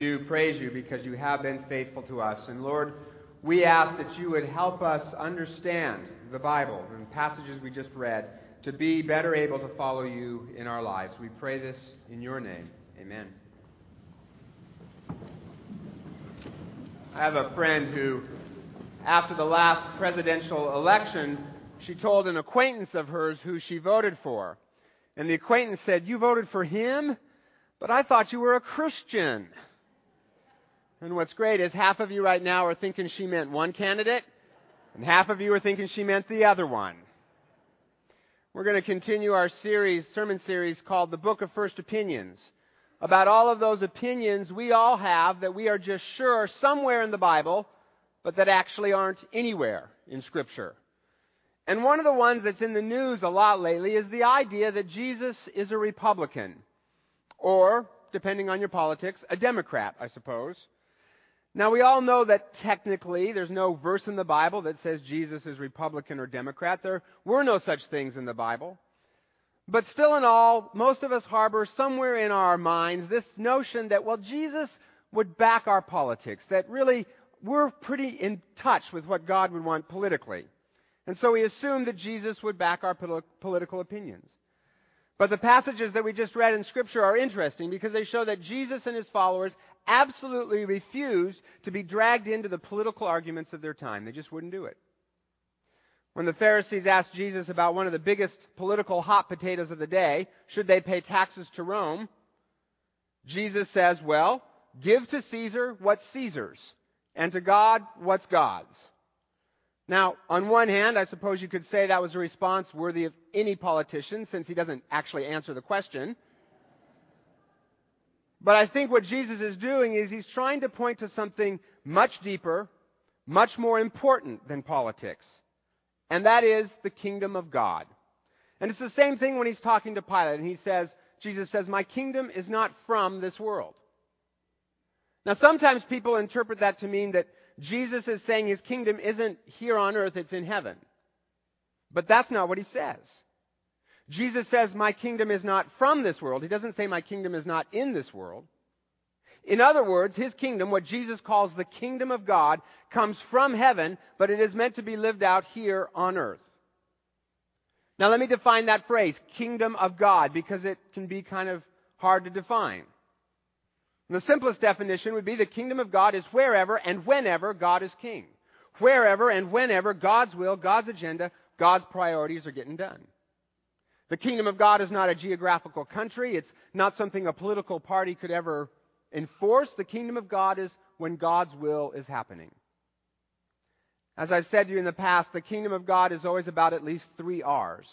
do praise you because you have been faithful to us. And Lord, we ask that you would help us understand the Bible and passages we just read to be better able to follow you in our lives. We pray this in your name. Amen. I have a friend who, after the last presidential election, she told an acquaintance of hers who she voted for. And the acquaintance said, You voted for him? But I thought you were a Christian. And what's great is half of you right now are thinking she meant one candidate, and half of you are thinking she meant the other one. We're going to continue our series, sermon series called The Book of First Opinions, about all of those opinions we all have that we are just sure are somewhere in the Bible, but that actually aren't anywhere in Scripture. And one of the ones that's in the news a lot lately is the idea that Jesus is a Republican, or, depending on your politics, a Democrat, I suppose. Now, we all know that technically there's no verse in the Bible that says Jesus is Republican or Democrat. There were no such things in the Bible. But still, in all, most of us harbor somewhere in our minds this notion that, well, Jesus would back our politics, that really we're pretty in touch with what God would want politically. And so we assume that Jesus would back our political opinions. But the passages that we just read in Scripture are interesting because they show that Jesus and his followers absolutely refused to be dragged into the political arguments of their time. They just wouldn't do it. When the Pharisees asked Jesus about one of the biggest political hot potatoes of the day, should they pay taxes to Rome? Jesus says, well, give to Caesar what's Caesar's, and to God what's God's. Now, on one hand, I suppose you could say that was a response worthy of any politician, since he doesn't actually answer the question. But I think what Jesus is doing is he's trying to point to something much deeper, much more important than politics. And that is the kingdom of God. And it's the same thing when he's talking to Pilate and he says, Jesus says, my kingdom is not from this world. Now sometimes people interpret that to mean that Jesus is saying his kingdom isn't here on earth, it's in heaven. But that's not what he says. Jesus says, My kingdom is not from this world. He doesn't say, My kingdom is not in this world. In other words, his kingdom, what Jesus calls the kingdom of God, comes from heaven, but it is meant to be lived out here on earth. Now let me define that phrase, kingdom of God, because it can be kind of hard to define. And the simplest definition would be the kingdom of God is wherever and whenever God is king. Wherever and whenever God's will, God's agenda, God's priorities are getting done. The kingdom of God is not a geographical country. It's not something a political party could ever enforce. The kingdom of God is when God's will is happening. As I've said to you in the past, the kingdom of God is always about at least three R's.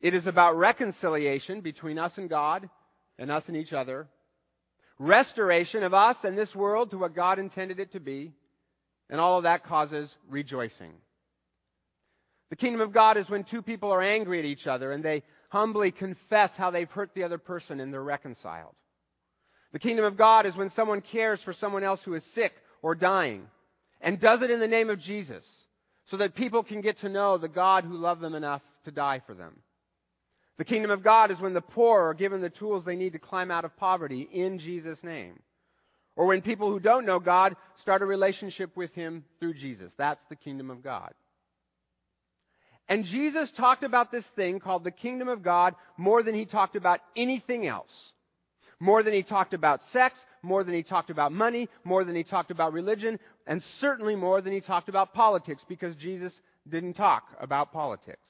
It is about reconciliation between us and God and us and each other. Restoration of us and this world to what God intended it to be. And all of that causes rejoicing. The kingdom of God is when two people are angry at each other and they humbly confess how they've hurt the other person and they're reconciled. The kingdom of God is when someone cares for someone else who is sick or dying and does it in the name of Jesus so that people can get to know the God who loved them enough to die for them. The kingdom of God is when the poor are given the tools they need to climb out of poverty in Jesus' name. Or when people who don't know God start a relationship with Him through Jesus. That's the kingdom of God. And Jesus talked about this thing called the kingdom of God more than he talked about anything else. More than he talked about sex, more than he talked about money, more than he talked about religion, and certainly more than he talked about politics because Jesus didn't talk about politics.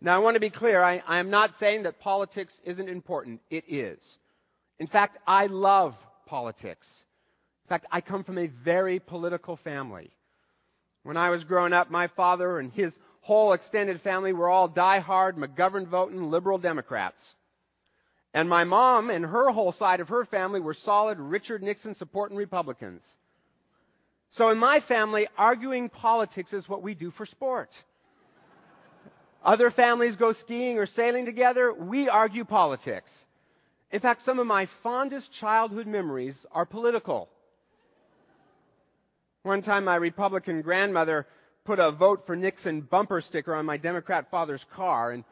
Now I want to be clear, I, I am not saying that politics isn't important. It is. In fact, I love politics. In fact, I come from a very political family. When I was growing up, my father and his whole extended family were all die-hard McGovern voting liberal Democrats. And my mom and her whole side of her family were solid Richard Nixon supporting Republicans. So in my family, arguing politics is what we do for sport. Other families go skiing or sailing together. We argue politics. In fact, some of my fondest childhood memories are political. One time, my Republican grandmother put a vote for Nixon bumper sticker on my Democrat father's car, and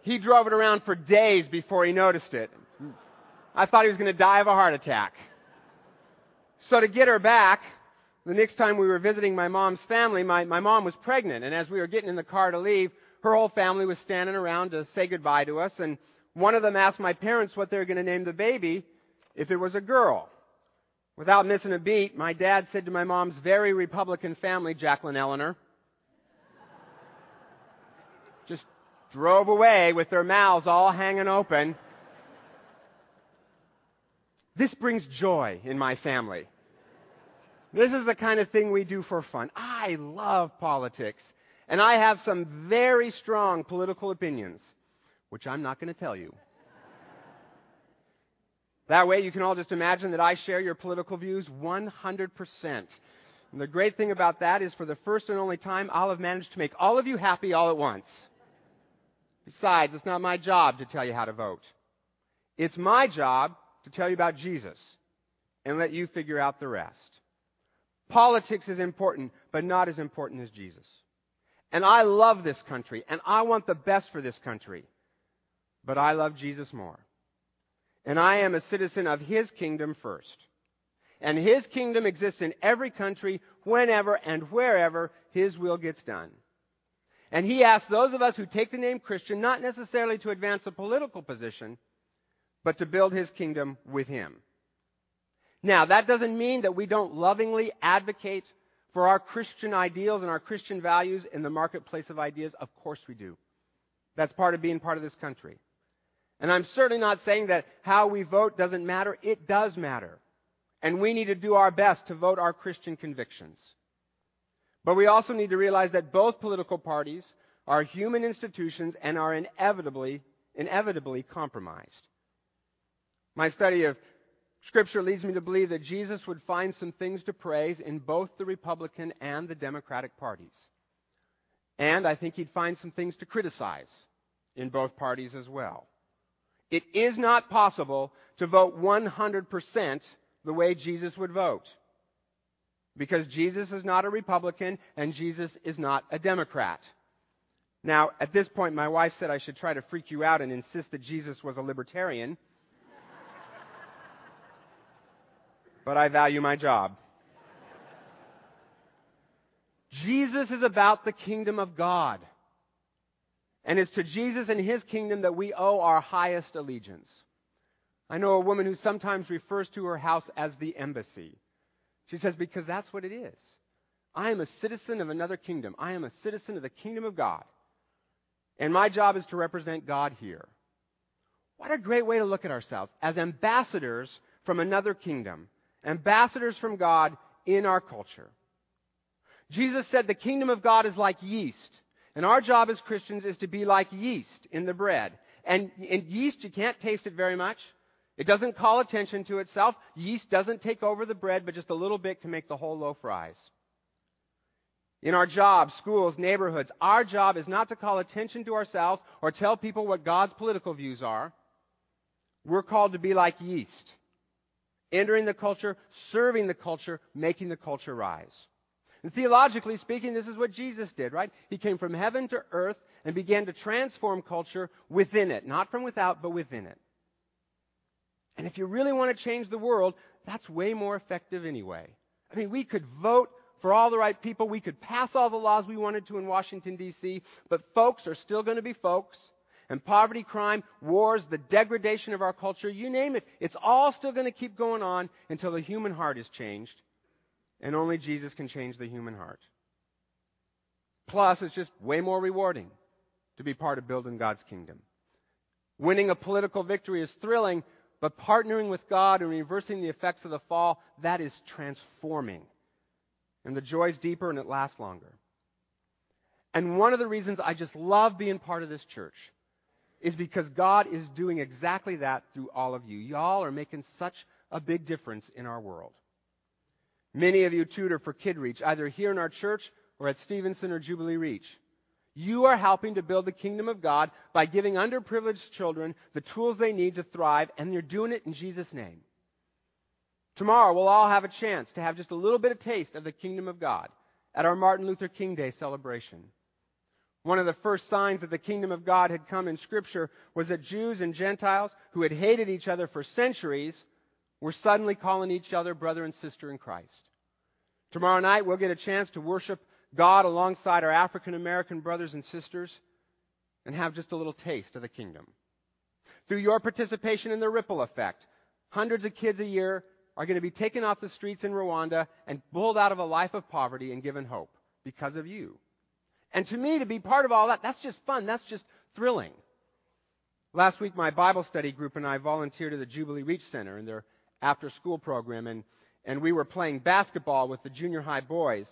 he drove it around for days before he noticed it. I thought he was going to die of a heart attack. So to get her back, the next time we were visiting my mom's family, my, my mom was pregnant, and as we were getting in the car to leave, her whole family was standing around to say goodbye to us, and one of them asked my parents what they were going to name the baby if it was a girl. Without missing a beat, my dad said to my mom's very Republican family, Jacqueline Eleanor, just drove away with their mouths all hanging open. This brings joy in my family. This is the kind of thing we do for fun. I love politics. And I have some very strong political opinions, which I'm not going to tell you. That way you can all just imagine that I share your political views 100%. And the great thing about that is for the first and only time, I'll have managed to make all of you happy all at once. Besides, it's not my job to tell you how to vote. It's my job to tell you about Jesus and let you figure out the rest. Politics is important, but not as important as Jesus. And I love this country, and I want the best for this country. But I love Jesus more. And I am a citizen of His kingdom first. And His kingdom exists in every country, whenever and wherever His will gets done. And He asks those of us who take the name Christian not necessarily to advance a political position, but to build His kingdom with Him. Now, that doesn't mean that we don't lovingly advocate for our Christian ideals and our Christian values in the marketplace of ideas. Of course we do. That's part of being part of this country. And I'm certainly not saying that how we vote doesn't matter. It does matter. And we need to do our best to vote our Christian convictions. But we also need to realize that both political parties are human institutions and are inevitably, inevitably compromised. My study of Scripture leads me to believe that Jesus would find some things to praise in both the Republican and the Democratic parties. And I think he'd find some things to criticize in both parties as well. It is not possible to vote 100% the way Jesus would vote. Because Jesus is not a Republican and Jesus is not a Democrat. Now, at this point, my wife said I should try to freak you out and insist that Jesus was a libertarian. But I value my job. Jesus is about the kingdom of God. And it's to Jesus and his kingdom that we owe our highest allegiance. I know a woman who sometimes refers to her house as the embassy. She says, because that's what it is. I am a citizen of another kingdom. I am a citizen of the kingdom of God. And my job is to represent God here. What a great way to look at ourselves as ambassadors from another kingdom ambassadors from God in our culture. Jesus said the kingdom of God is like yeast. And our job as Christians is to be like yeast in the bread. And in yeast, you can't taste it very much. It doesn't call attention to itself. Yeast doesn't take over the bread, but just a little bit can make the whole loaf rise. In our jobs, schools, neighborhoods, our job is not to call attention to ourselves or tell people what God's political views are. We're called to be like yeast entering the culture, serving the culture, making the culture rise. And theologically speaking, this is what Jesus did, right? He came from heaven to earth and began to transform culture within it. Not from without, but within it. And if you really want to change the world, that's way more effective anyway. I mean, we could vote for all the right people. We could pass all the laws we wanted to in Washington, D.C., but folks are still going to be folks and poverty, crime, wars, the degradation of our culture, you name it, it's all still going to keep going on until the human heart is changed. And only Jesus can change the human heart. Plus, it's just way more rewarding to be part of building God's kingdom. Winning a political victory is thrilling, but partnering with God and reversing the effects of the fall, that is transforming. And the joy is deeper and it lasts longer. And one of the reasons I just love being part of this church is because God is doing exactly that through all of you. Y'all are making such a big difference in our world. Many of you tutor for Kid Reach, either here in our church or at Stevenson or Jubilee Reach. You are helping to build the kingdom of God by giving underprivileged children the tools they need to thrive, and you're doing it in Jesus' name. Tomorrow, we'll all have a chance to have just a little bit of taste of the kingdom of God at our Martin Luther King Day celebration. One of the first signs that the kingdom of God had come in Scripture was that Jews and Gentiles who had hated each other for centuries were suddenly calling each other brother and sister in Christ. Tomorrow night, we'll get a chance to worship God alongside our African American brothers and sisters and have just a little taste of the kingdom. Through your participation in the ripple effect, hundreds of kids a year are going to be taken off the streets in Rwanda and pulled out of a life of poverty and given hope because of you. And to me, to be part of all that, that's just fun. That's just thrilling. Last week, my Bible study group and I volunteered at the Jubilee Reach Center in their after school program, and, and we were playing basketball with the junior high boys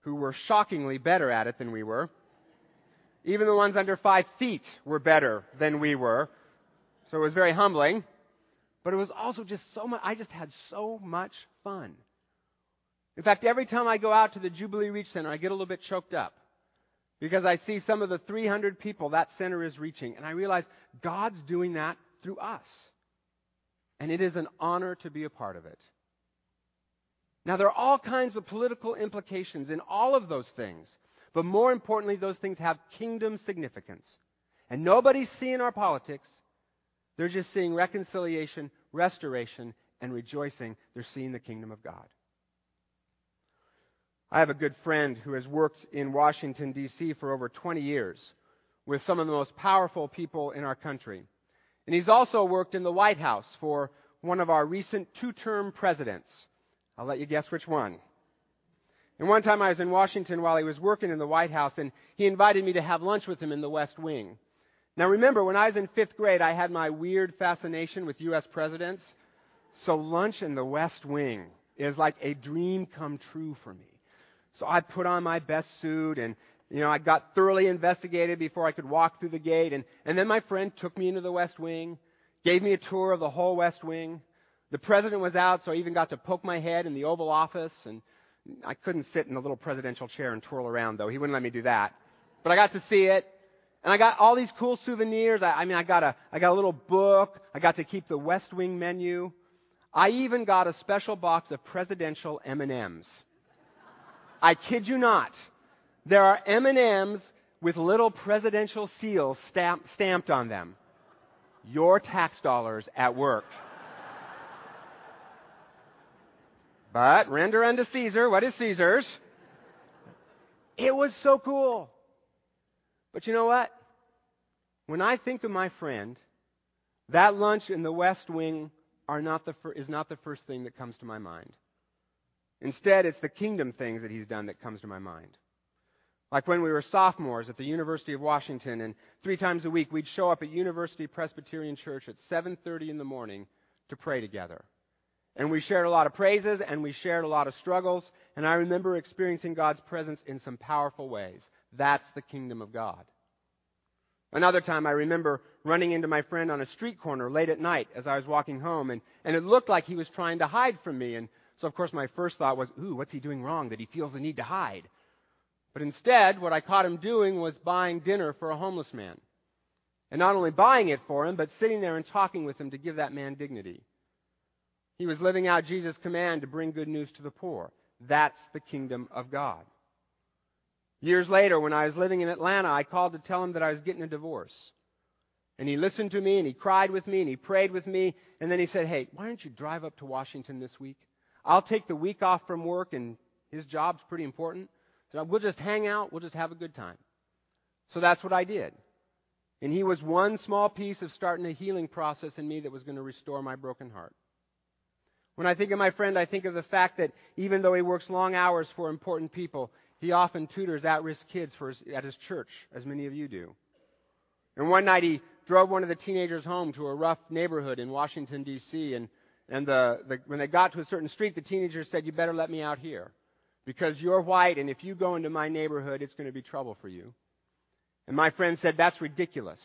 who were shockingly better at it than we were. Even the ones under five feet were better than we were. So it was very humbling. But it was also just so much, I just had so much fun. In fact, every time I go out to the Jubilee Reach Center, I get a little bit choked up because I see some of the 300 people that center is reaching, and I realize God's doing that through us. And it is an honor to be a part of it. Now, there are all kinds of political implications in all of those things, but more importantly, those things have kingdom significance. And nobody's seeing our politics, they're just seeing reconciliation, restoration, and rejoicing. They're seeing the kingdom of God. I have a good friend who has worked in Washington, D.C. for over 20 years with some of the most powerful people in our country. And he's also worked in the White House for one of our recent two term presidents. I'll let you guess which one. And one time I was in Washington while he was working in the White House, and he invited me to have lunch with him in the West Wing. Now remember, when I was in fifth grade, I had my weird fascination with U.S. presidents. So lunch in the West Wing is like a dream come true for me. So I put on my best suit and, you know, I got thoroughly investigated before I could walk through the gate. And, and then my friend took me into the West Wing, gave me a tour of the whole West Wing. The president was out, so I even got to poke my head in the Oval Office. And I couldn't sit in the little presidential chair and twirl around, though. He wouldn't let me do that. But I got to see it. And I got all these cool souvenirs. I, I mean, I got a, I got a little book. I got to keep the West Wing menu. I even got a special box of presidential M&Ms. I kid you not. There are M&Ms with little presidential seals stamp, stamped on them. Your tax dollars at work. But render unto Caesar what is Caesar's. It was so cool. But you know what? When I think of my friend, that lunch in the West Wing not the, is not the first thing that comes to my mind. Instead, it's the kingdom things that he's done that comes to my mind. Like when we were sophomores at the University of Washington, and three times a week we'd show up at University Presbyterian Church at 7:30 in the morning to pray together. And we shared a lot of praises and we shared a lot of struggles, and I remember experiencing God's presence in some powerful ways. That's the kingdom of God. Another time I remember running into my friend on a street corner late at night as I was walking home, and, and it looked like he was trying to hide from me. And so, of course, my first thought was, ooh, what's he doing wrong that he feels the need to hide? But instead, what I caught him doing was buying dinner for a homeless man. And not only buying it for him, but sitting there and talking with him to give that man dignity. He was living out Jesus' command to bring good news to the poor. That's the kingdom of God. Years later, when I was living in Atlanta, I called to tell him that I was getting a divorce. And he listened to me and he cried with me and he prayed with me. And then he said, Hey, why don't you drive up to Washington this week? I'll take the week off from work and his job's pretty important. So we'll just hang out. We'll just have a good time. So that's what I did. And he was one small piece of starting a healing process in me that was going to restore my broken heart. When I think of my friend, I think of the fact that even though he works long hours for important people, he often tutors at risk kids his, at his church, as many of you do. And one night he drove one of the teenagers home to a rough neighborhood in Washington, D.C., and, and the, the, when they got to a certain street, the teenager said, You better let me out here. Because you're white, and if you go into my neighborhood, it's going to be trouble for you. And my friend said, That's ridiculous.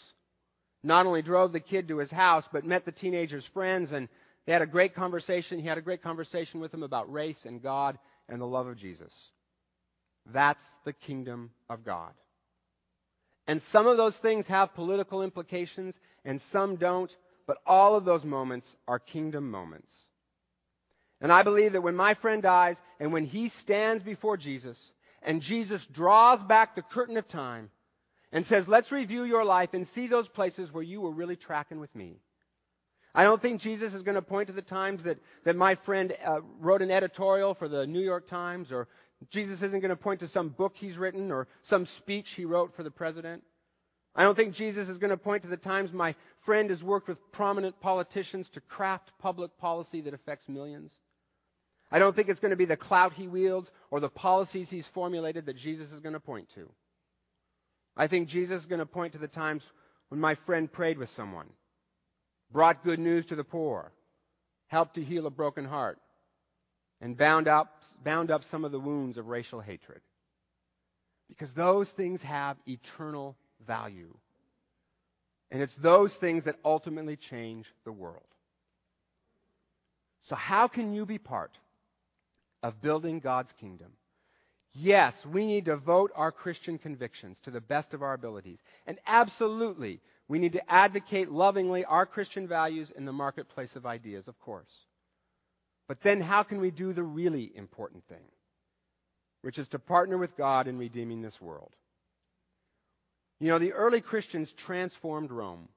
Not only drove the kid to his house, but met the teenager's friends, and they had a great conversation. He had a great conversation with them about race and God and the love of Jesus. That's the kingdom of God. And some of those things have political implications, and some don't, but all of those moments are kingdom moments. And I believe that when my friend dies, and when he stands before Jesus, and Jesus draws back the curtain of time, and says, let's review your life and see those places where you were really tracking with me. I don't think Jesus is going to point to the times that, that my friend uh, wrote an editorial for the New York Times, or Jesus isn't going to point to some book he's written or some speech he wrote for the president. I don't think Jesus is going to point to the times my friend has worked with prominent politicians to craft public policy that affects millions. I don't think it's going to be the clout he wields or the policies he's formulated that Jesus is going to point to. I think Jesus is going to point to the times when my friend prayed with someone, brought good news to the poor, helped to heal a broken heart, and bound up, bound up some of the wounds of racial hatred. Because those things have eternal value. And it's those things that ultimately change the world. So, how can you be part of building God's kingdom? Yes, we need to vote our Christian convictions to the best of our abilities. And absolutely, we need to advocate lovingly our Christian values in the marketplace of ideas, of course. But then, how can we do the really important thing, which is to partner with God in redeeming this world? You know, the early Christians transformed Rome.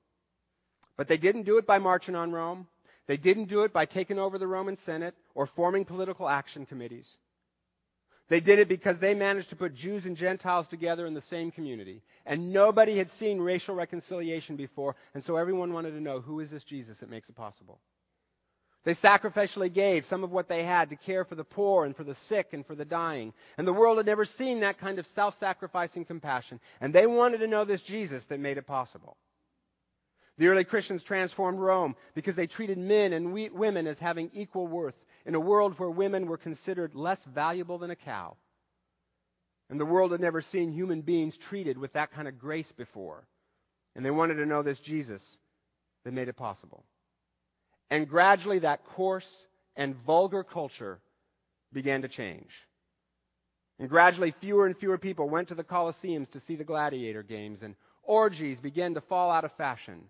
But they didn't do it by marching on Rome. They didn't do it by taking over the Roman Senate or forming political action committees. They did it because they managed to put Jews and Gentiles together in the same community. And nobody had seen racial reconciliation before, and so everyone wanted to know who is this Jesus that makes it possible? They sacrificially gave some of what they had to care for the poor and for the sick and for the dying. And the world had never seen that kind of self sacrificing compassion. And they wanted to know this Jesus that made it possible. The early Christians transformed Rome because they treated men and we, women as having equal worth in a world where women were considered less valuable than a cow. And the world had never seen human beings treated with that kind of grace before. And they wanted to know this Jesus that made it possible. And gradually that coarse and vulgar culture began to change. And gradually fewer and fewer people went to the Colosseums to see the gladiator games, and orgies began to fall out of fashion.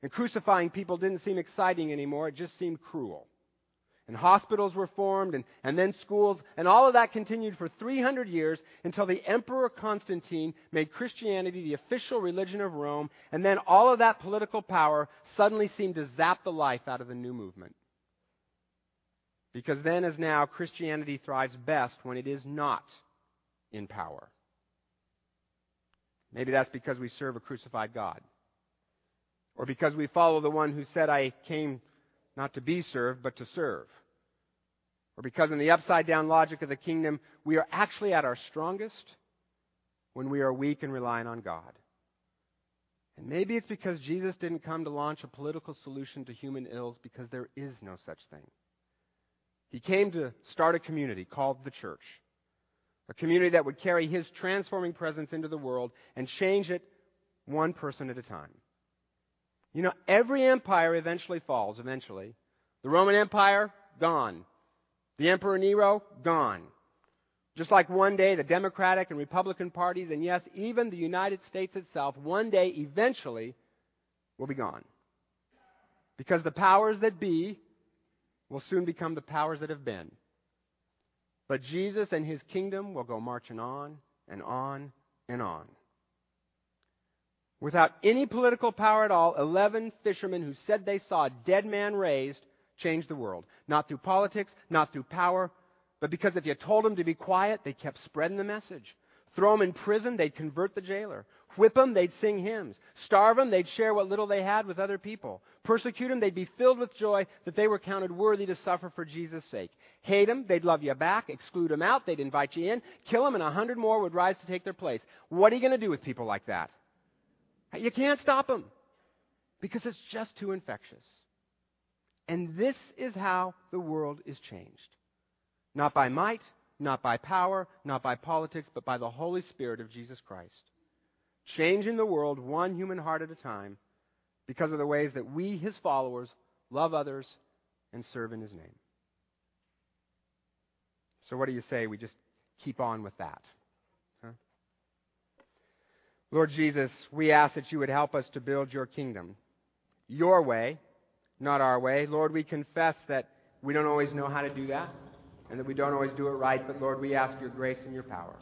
And crucifying people didn't seem exciting anymore, it just seemed cruel and hospitals were formed, and, and then schools, and all of that continued for 300 years until the Emperor Constantine made Christianity the official religion of Rome, and then all of that political power suddenly seemed to zap the life out of the new movement. Because then, as now, Christianity thrives best when it is not in power. Maybe that's because we serve a crucified God. Or because we follow the one who said, I came not to be served, but to serve. Or because in the upside down logic of the kingdom, we are actually at our strongest when we are weak and relying on God. And maybe it's because Jesus didn't come to launch a political solution to human ills because there is no such thing. He came to start a community called the church. A community that would carry his transforming presence into the world and change it one person at a time. You know, every empire eventually falls, eventually. The Roman Empire, gone. The Emperor Nero, gone. Just like one day the Democratic and Republican parties, and yes, even the United States itself, one day eventually will be gone. Because the powers that be will soon become the powers that have been. But Jesus and his kingdom will go marching on and on and on. Without any political power at all, 11 fishermen who said they saw a dead man raised changed the world. Not through politics, not through power, but because if you told them to be quiet, they kept spreading the message. Throw them in prison, they'd convert the jailer. Whip them, they'd sing hymns. Starve them, they'd share what little they had with other people. Persecute them, they'd be filled with joy that they were counted worthy to suffer for Jesus' sake. Hate them, they'd love you back. Exclude them out, they'd invite you in. Kill them, and a hundred more would rise to take their place. What are you going to do with people like that? You can't stop them because it's just too infectious. And this is how the world is changed. Not by might, not by power, not by politics, but by the Holy Spirit of Jesus Christ. Changing the world one human heart at a time because of the ways that we, his followers, love others and serve in his name. So, what do you say? We just keep on with that. Huh? Lord Jesus, we ask that you would help us to build your kingdom your way not our way. Lord, we confess that we don't always know how to do that and that we don't always do it right, but Lord, we ask your grace and your power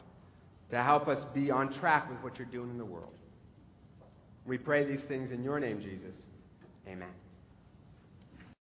to help us be on track with what you're doing in the world. We pray these things in your name, Jesus. Amen.